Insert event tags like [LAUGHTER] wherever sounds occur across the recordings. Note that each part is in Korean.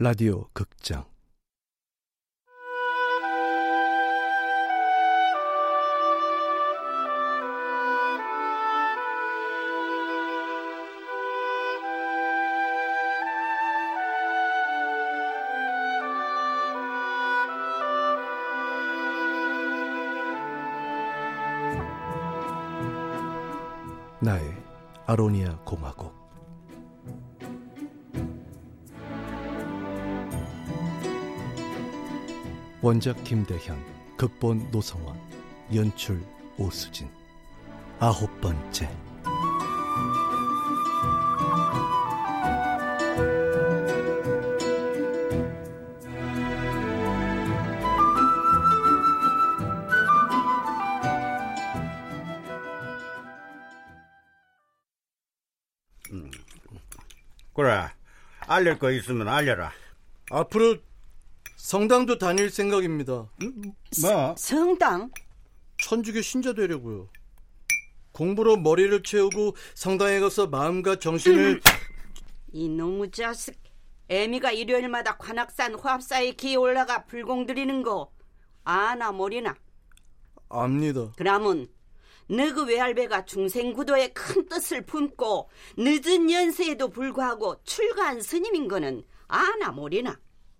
라디오 극장. 나의 아로니아 공화국 원작 김대현, 극본 노성원, 연출 오수진. 아홉 번째. 그래 알릴 거 있으면 알려라. 앞으로 성당도 다닐 생각입니다. 뭐? 성당? 천주교 신자 되려고요. 공부로 머리를 채우고 성당에 가서 마음과 정신을 이놈의 자식 애미가 일요일마다 관악산 화합사에 기에 올라가 불공 드리는 거 아나 모리나 압니다. 그러면 너그 외할배가 중생구도의 큰 뜻을 품고 늦은 연세에도 불구하고 출가한 스님인 거는 아나 모리나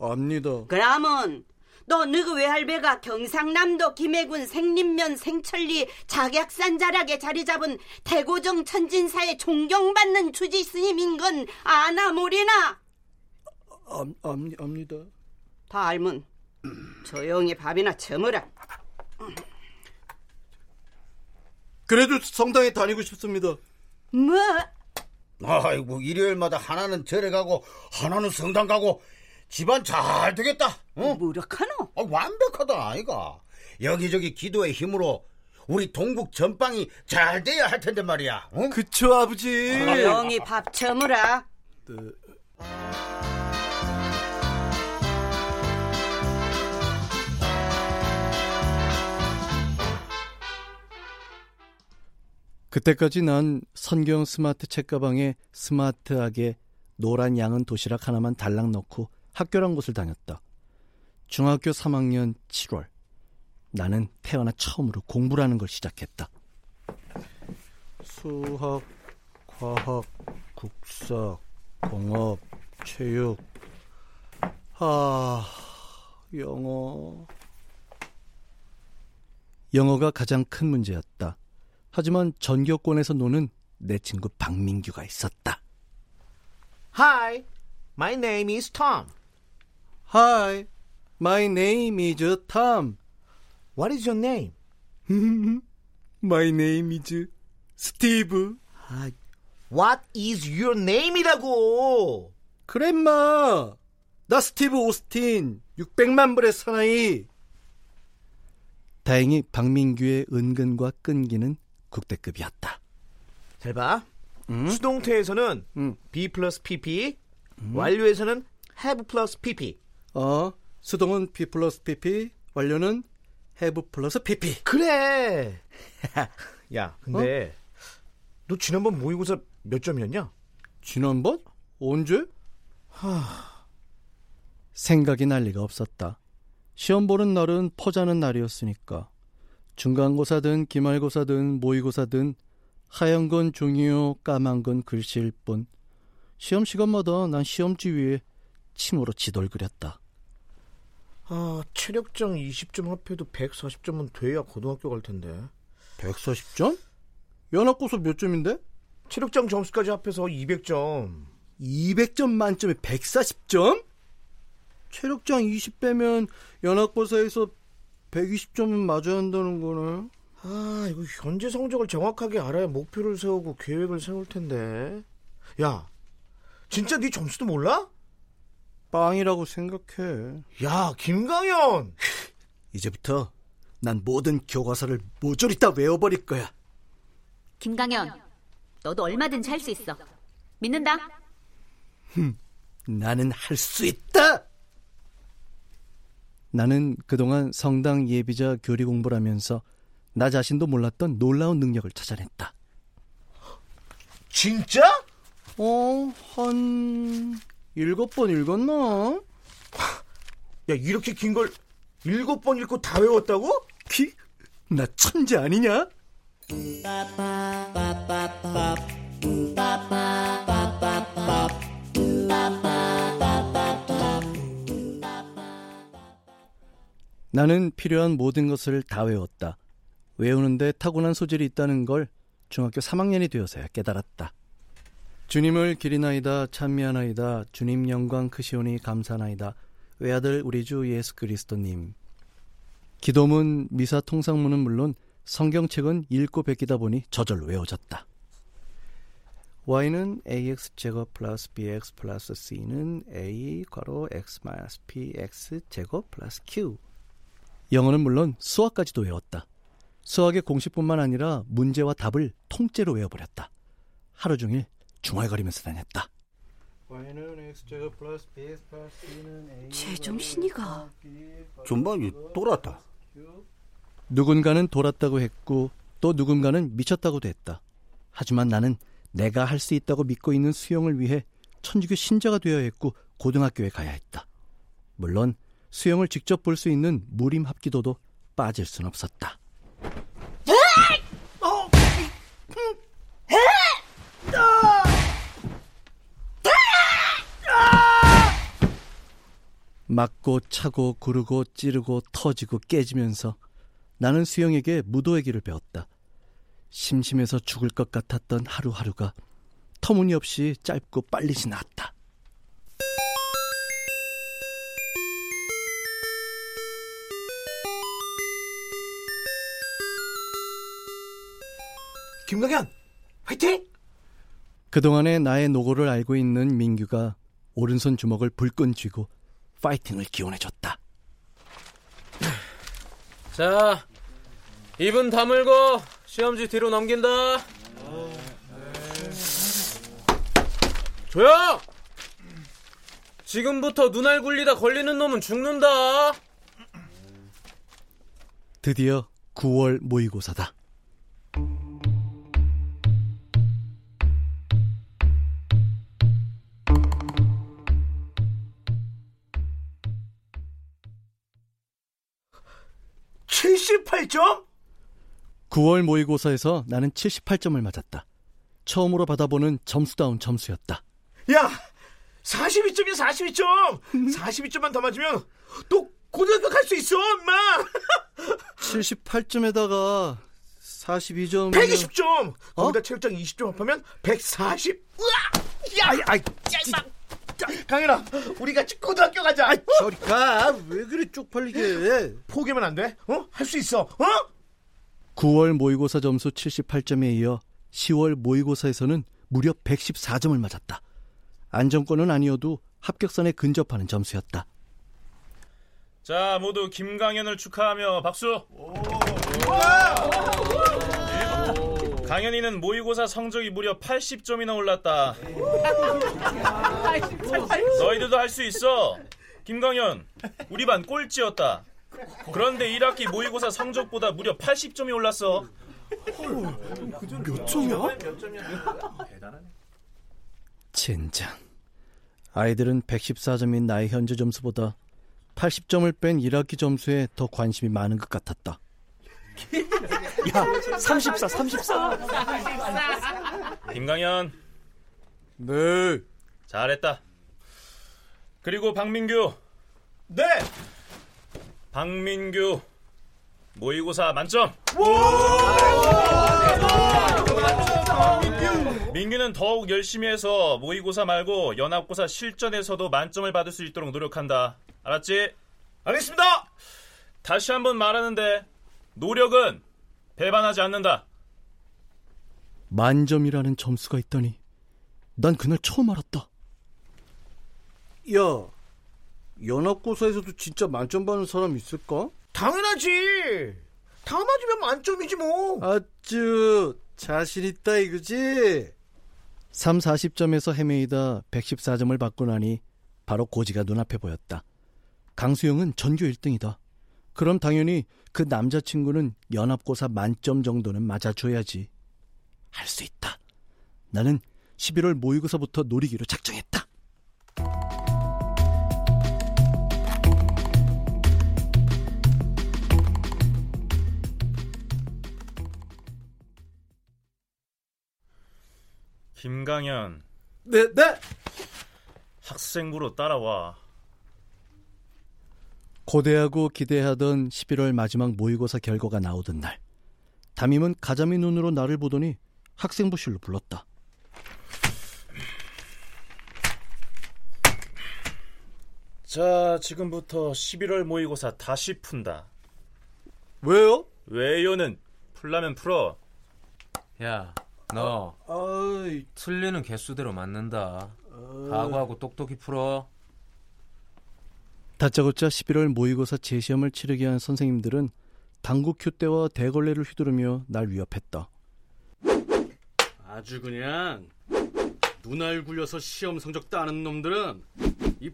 압니다. 그러면 너 너그 외할배가 경상남도 김해군 생림면 생천리 작약산 자락에 자리 잡은 대고정 천진사에 존경받는 주지 스님인 건 아나 모리나 압, 압, 압니다. 다 알면 조용히 밥이나 처먹으라 그래도 성당에 다니고 싶습니다. 뭐? 아이고 일요일마다 하나는 절에 가고 하나는 성당 가고 집안 잘 되겠다 어? 무력하노? 아, 완벽하다 아이가 여기저기 기도의 힘으로 우리 동북 전방이 잘 돼야 할 텐데 말이야 어? 그쵸 아버지. 조용히 밥 처먹으라 네. 그때까지 난 선경 스마트 책가방에 스마트하게 노란 양은 도시락 하나만 달랑 넣고 학교란 곳을 다녔다. 중학교 3학년 7월. 나는 태어나 처음으로 공부라는 걸 시작했다. 수학, 과학, 국사, 공업, 체육. 아, 영어. 영어가 가장 큰 문제였다. 하지만 전교권에서 노는 내 친구 박민규가 있었다. Hi, my name is Tom. Hi, my name is Tom. What is your name? My name is Steve. What is your name이라고? 그래 임마. 나 스티브 오스틴 600만 불의 사나이. 다행히 박민규의 은근과 끈기는 국대급이었다. 잘 봐. 수동태에서는 음. be 플러스 pp, 완료에서는 have 플러스 pp. 어, 수동은 P 플러스 PP, 완료는 have 플러스 PP. 그래. [LAUGHS] 야, 근데 너 지난번 모의고사 몇 점이었냐? 지난번? 언제? 생각이 날 리가 없었다. 시험 보는 날은 퍼자는 날이었으니까. 중간고사든 기말고사든 모의고사든 하얀 건 종이요 까만 건 글씨일 뿐. 시험 시간마다 난 시험지 위에 침으로 지돌 그렸다. 아, 체력장 20점 합해도 140점은 돼야 고등학교 갈 텐데. 140점? 연합고사 몇 점인데? 체력장 점수까지 합해서 200점. 200점 만점에 140점? 체력장 20 빼면 연합고사에서 120점은 맞아야 한다는 거네. 아, 이거 현재 성적을 정확하게 알아야 목표를 세우고 계획을 세울 텐데. 야, 진짜 네 점수도 몰라? 빵이라고 생각해. 야, 김강현! [LAUGHS] 이제부터 난 모든 교과서를 모조리 다 외워버릴 거야. 김강현, 너도 얼마든지 할 수 있어. 믿는다. 나는 할 수 있다! 나는 그동안 성당 예비자 교리 공부를 하면서 나 자신도 몰랐던 놀라운 능력을 찾아냈다. 진짜? 어, 한 일곱 번 읽었나? 야, 이렇게 긴 걸 일곱 번 읽고 다 외웠다고? 키? 나 천재 아니냐? 나는 필요한 모든 것을 다 외웠다. 외우는데 타고난 소질이 있다는 걸 중학교 3학년이 되어서야 깨달았다. 주님을 기리나이다 찬미하나이다 주님 영광 크시오니 감사나이다 외아들 우리 주 예수 그리스도님 기도문 미사 통상문은 물론 성경책은 읽고 베끼다 보니 저절로 외워졌다. y는 ax 제곱 플러스 bx 플러스 c는 a 괄호 x 마이너스 px 제곱 플러스 q 영어는 물론 수학까지도 외웠다. 수학의 공식뿐만 아니라 문제와 답을 통째로 외워버렸다. 하루 종일 중얼거리면서 다녔다. 제정신이가 좀 많이 돌았다. 누군가는 돌았다고 했고 또 누군가는 미쳤다고도 했다. 하지만 나는 내가 할 수 있다고 믿고 있는 수영을 위해 천주교 신자가 되어야 했고 고등학교에 가야 했다. 물론 수영을 직접 볼 수 있는 무림 합기도도 빠질 순 없었다. 맞고 차고 구르고 찌르고 터지고 깨지면서 나는 수영에게 무도의 길을 배웠다. 심심해서 죽을 것 같았던 하루하루가 터무니없이 짧고 빨리 지나갔다. 김강현, 화이팅! 그동안의 나의 노고를 알고 있는 민규가 오른손 주먹을 불끈 쥐고 파이팅을 기원해줬다. 자, 입은 다물고 시험지 뒤로 넘긴다. 조용! 지금부터 눈알 굴리다 걸리는 놈은 죽는다. 드디어 9월 모의고사다. 칠십팔 점 9월 모의고사에서 나는 78점을 맞았다. 처음으로 받아보는 점수다운 점수였다. 야, 42점이야, 42점! 42점만 더 맞으면 또 고등학교 갈 수 있어, 엄마! 78점에다가 42점. 120점! 거기다 체육장 20점 합하면 140. 으아! 야, 야, 야, 강현아, 우리 같이 고등학교 가자. 아이, 저리 가. 왜 그래 쪽팔리게 해. 포기하면 안 돼? 어? 할 수 있어. 어? 9월 모의고사 점수 78점에 이어 10월 모의고사에서는 무려 114점을 맞았다. 안정권은 아니어도 합격선에 근접하는 점수였다. 자, 모두 김강현을 축하하며 박수. 강현이는 모의고사 성적이 무려 80점이나 올랐다. 너희들도 할 수 있어. 김강현, 우리 반 꼴찌였다. 그런데 1학기 모의고사 성적보다 무려 80점이 올랐어. 몇 점이야? 젠장. 아이들은 114점인 나의 현재 점수보다 80점을 뺀 1학기 점수에 더 관심이 많은 것 같았다. 야, 34, 34. 김강현, 네. 잘했다. 그리고 박민규, 네! 박민규, 모의고사 만점. 민규는 더욱 열심히 해서 모의고사 말고 연합고사 실전에서도 만점을 받을 수 있도록 노력한다. 알았지? 알겠습니다! 다시 한번 말하는데 노력은 배반하지 않는다. 만점이라는 점수가 있다니. 난 그날 처음 알았다. 야, 연합고사에서도 진짜 만점 받는 사람 있을까? 당연하지! 다 맞으면 만점이지 뭐! 아쭈, 자신 있다 이거지? 3, 40점에서 헤매이다 114점을 받고 나니 바로 고지가 눈앞에 보였다. 강수영은 전교 1등이다. 그럼 당연히 그 남자친구는 연합고사 만점 정도는 맞아줘야지. 할 수 있다. 나는 11월 모의고사부터 노리기로 작정했다. 김강현. 네, 네. 학생부로 따라와. 고대하고 기대하던 11월 마지막 모의고사 결과가 나오던 날, 담임은 가자미 눈으로 나를 보더니 학생부실로 불렀다. 자, 지금부터 11월 모의고사 다시 푼다. 왜요? 왜요는 풀라면 풀어. 야, 너 아이, 틀리는 개수대로 맞는다. 각오하고 똑똑히 풀어. 다짜고짜 11월 모의고사 재시험을 치르게 한 선생님들은 당구 큐대와 대걸레를 휘두르며 날 위협했다. 아주 그냥 눈알 굴려서 시험 성적 따는 놈들은 이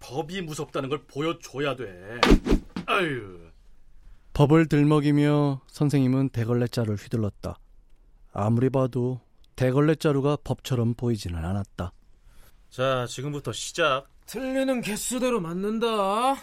법이 무섭다는 걸 보여줘야 돼. 아유. 법을 들먹이며 선생님은 대걸레 자루를 휘둘렀다. 아무리 봐도 대걸레 자루가 법처럼 보이지는 않았다. 자, 지금부터 시작. 틀리는 개수대로 맞는다.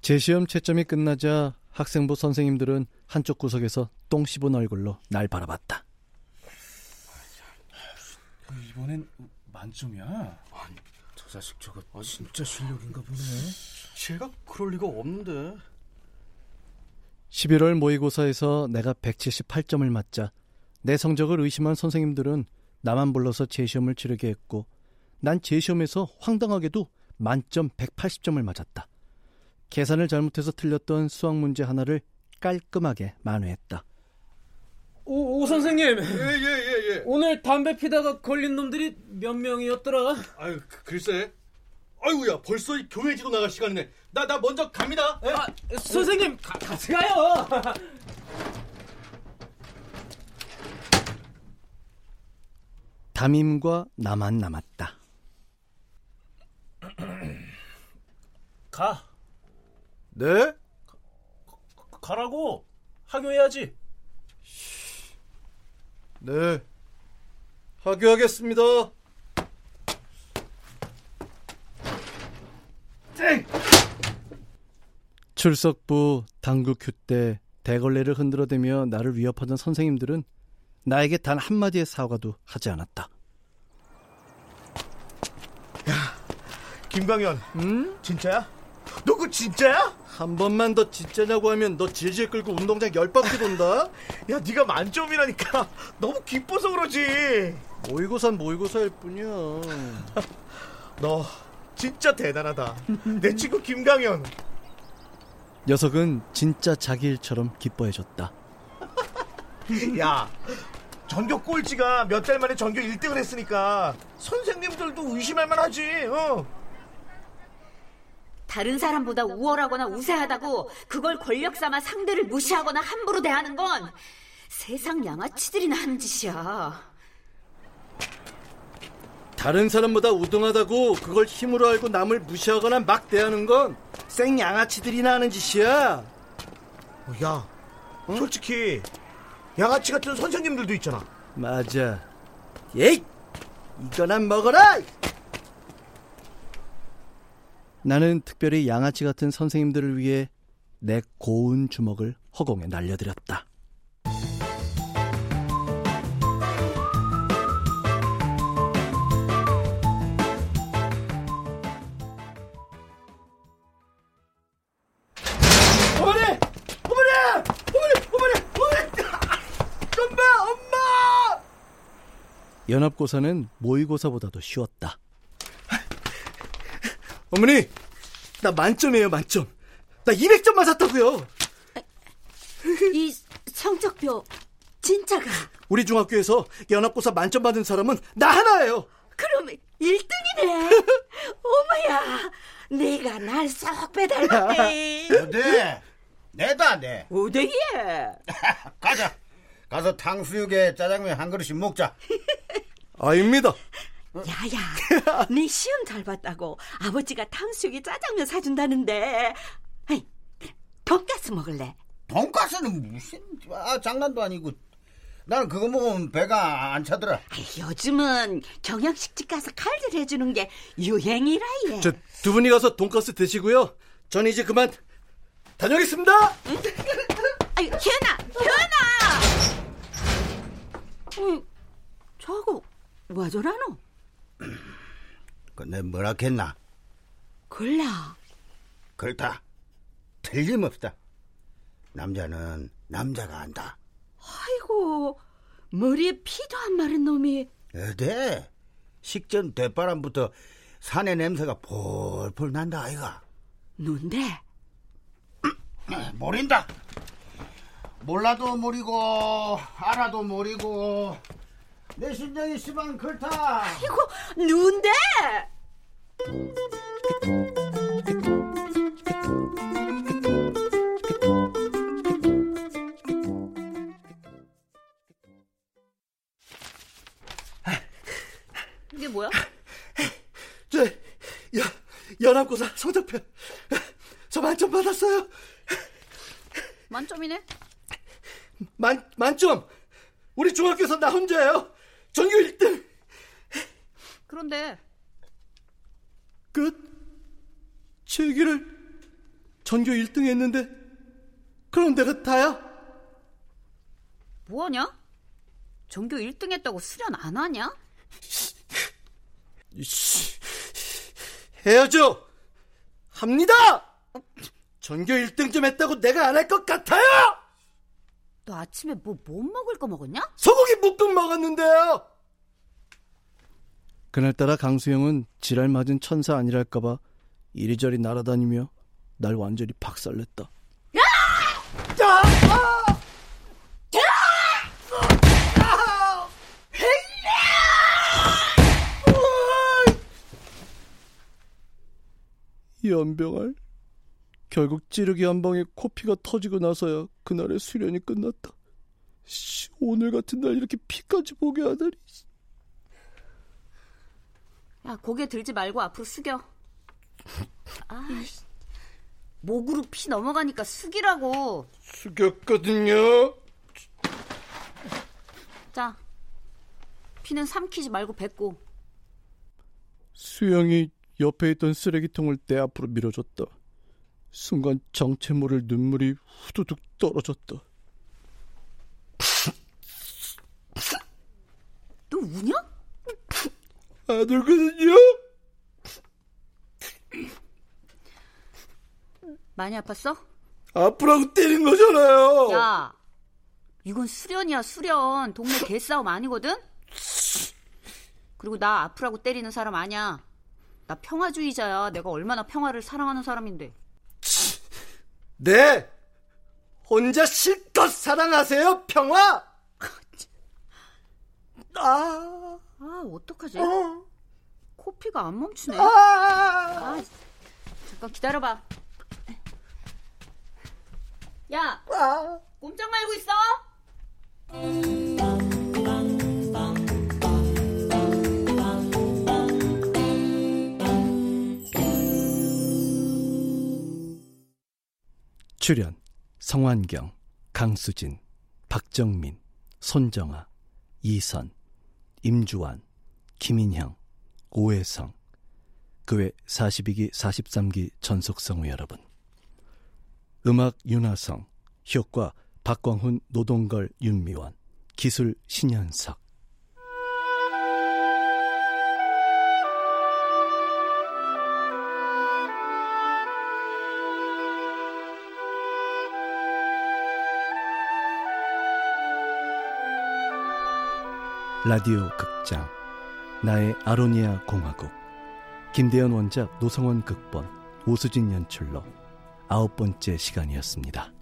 재시험 채점이 끝나자 학생부 선생님들은 한쪽 구석에서 똥 씹은 얼굴로 날 바라봤다. 이번엔 만점이야. 저 자식 저거 진짜 실력인가 보네. 제가 그럴 리가 없는데. 11월 모의고사에서 내가 178점을 맞자 내 성적을 의심한 선생님들은 나만 불러서 재시험을 치르게 했고 난 재시험에서 황당하게도 만점 180점을 맞았다. 계산을 잘못해서 틀렸던 수학 문제 하나를 깔끔하게 만회했다. 오, 오 선생님. 예예 예 예, 예. 오늘 담배 피다가 걸린 놈들이 몇 명이었더라? 아유 그, 글쎄. 아이고야 벌써 이 교회 지도 나갈 시간이네. 나 나 먼저 갑니다. 예? 아, 선생님 가, 같이 가요. 담임과 나만 남았다. 가. 네? 가라고. 하교해야지. 네. 하교하겠습니다. 출석부, 당구 큐대, 대걸레를 흔들어대며 나를 위협하던 선생님들은 나에게 단 한마디의 사과도 하지 않았다. 김강현, 진짜야? 너 그거 진짜야? 한 번만 더 진짜냐고 하면 너 질질 끌고 운동장 열 바퀴 돈다? [LAUGHS] 야, 네가 만점이라니까 [LAUGHS] 너무 기뻐서 그러지. 모의고사는 모의고사일 뿐이야. [LAUGHS] 너 진짜 대단하다. 내 친구 김강현. 녀석은 진짜 자기 일처럼 기뻐해줬다. 야, 전교 꼴찌가 몇 달 만에 전교 1등을 했으니까 선생님들도 의심할 만하지. 어. 다른 사람보다 우월하거나 우세하다고 그걸 권력 삼아 상대를 무시하거나 함부로 대하는 건 세상 양아치들이나 하는 짓이야. 다른 사람보다 우등하다고 그걸 힘으로 알고 남을 무시하거나 막 대하는 건 생 양아치들이나 하는 짓이야. 어, 야, 솔직히 양아치 같은 선생님들도 있잖아. 맞아. 예이! 이거나 먹어라! 나는 특별히 양아치 같은 선생님들을 위해 내 고운 주먹을 허공에 날려드렸다. [LAUGHS] 연합고사는 모의고사보다도 쉬웠다. 어머니, 나 만점이에요, 만점. 나 200점 맞았다고요. [LAUGHS] 이 성적표 진짜가 우리 중학교에서 연합고사 만점 받은 사람은 나 하나예요. 그럼 1등이네. [LAUGHS] 어머야, 내가 날 쏙 빼닮았네. 네, [LAUGHS] 내다 내. 오대기에. 가자. 가서 탕수육에 짜장면 한 그릇씩 먹자. 아닙니다. 야야, [LAUGHS] 네 시험 잘 봤다고 아버지가 탕수육에 짜장면 사준다는데. 아이, 돈가스 먹을래? 돈가스는 무슨 아 장난도 아니고 나는 그거 먹으면 배가 안 차더라. 아이, 요즘은 경양식집 가서 칼질 해주는 게 유행이라 얘. 저두 분이 가서 돈가스 드시고요. 전 이제 그만 다녀오겠습니다. 아유, 현아, 현아! 어, 저거 와 저라노? [COUGHS] 그내 뭐라 했나? 글라. 그렇다. 틀림없다. 남자는 남자가 안다. 아이고, 머리에 피도 안 마른 놈이. 어데 식전 대바람부터 산의 냄새가 폴폴 난다 아이가. 눈데 [COUGHS] 모른다. 몰라도 모르고 알아도 모르고 내 심정이 시방 그렇다. 이거 눈데 이게 뭐야? 저 여, 연합고사 성적표 저 만점 받았어요. 만점이네. 만 만점. 우리 중학교에서 나 혼자예요. 전교 1등. 그런데 끝. 실기를 전교 1등 했는데 그런 데가 다야? 뭐하냐? 전교 1등 했다고 수련 안 하냐? [LAUGHS] 해야죠. 합니다. 전교 1등 좀 했다고 내가 안 할 것 같아요. 너 아침에 뭐 못 먹을 거 먹었냐? 소고기 묵국 먹었는데요. 그날따라 강수영은 지랄 맞은 천사 아니랄까봐 이리저리 날아다니며 날 완전히 박살냈다. 연병알. 결국 찌르기 한 방에 코피가 터지고 나서야 그날의 수련이 끝났다. 씨, 오늘 같은 날 이렇게 피까지 보게 하다니. 야, 고개 들지 말고 앞으로 숙여. 아, 목으로 피 넘어가니까 숙이라고. 숙였거든요. 자, 피는 삼키지 말고 뱉고. 수영이 옆에 있던 쓰레기통을 내 앞으로 밀어줬다. 순간 정체 모를 눈물이 후두둑 떨어졌다. 너 우냐? 아들거든요. 많이 아팠어? 아프라고 때린 거잖아요. 야, 이건 수련이야, 수련. 동네 개싸움 아니거든? 그리고 나 아프라고 때리는 사람 아니야. 나 평화주의자야. 내가 얼마나 평화를 사랑하는 사람인데. 네. 혼자 실컷 사랑하세요, 평화. 아, 아, 어떡하지? 어, 코피가 안 멈추네. 아. 아, 잠깐 기다려봐. 야, 아. 꼼짝 말고 있어. 출연 성환경, 강수진, 박정민, 손정아, 이선, 임주환, 김인형, 오혜성, 그 외 42기, 43기 전속 성우 여러분. 음악 윤하성, 효과 박광훈, 노동걸, 윤미원, 기술 신현석. 라디오 극장 나의 아로니아 공화국 김대현 원작 노성원 극본 오수진 연출로 아홉 번째 시간이었습니다.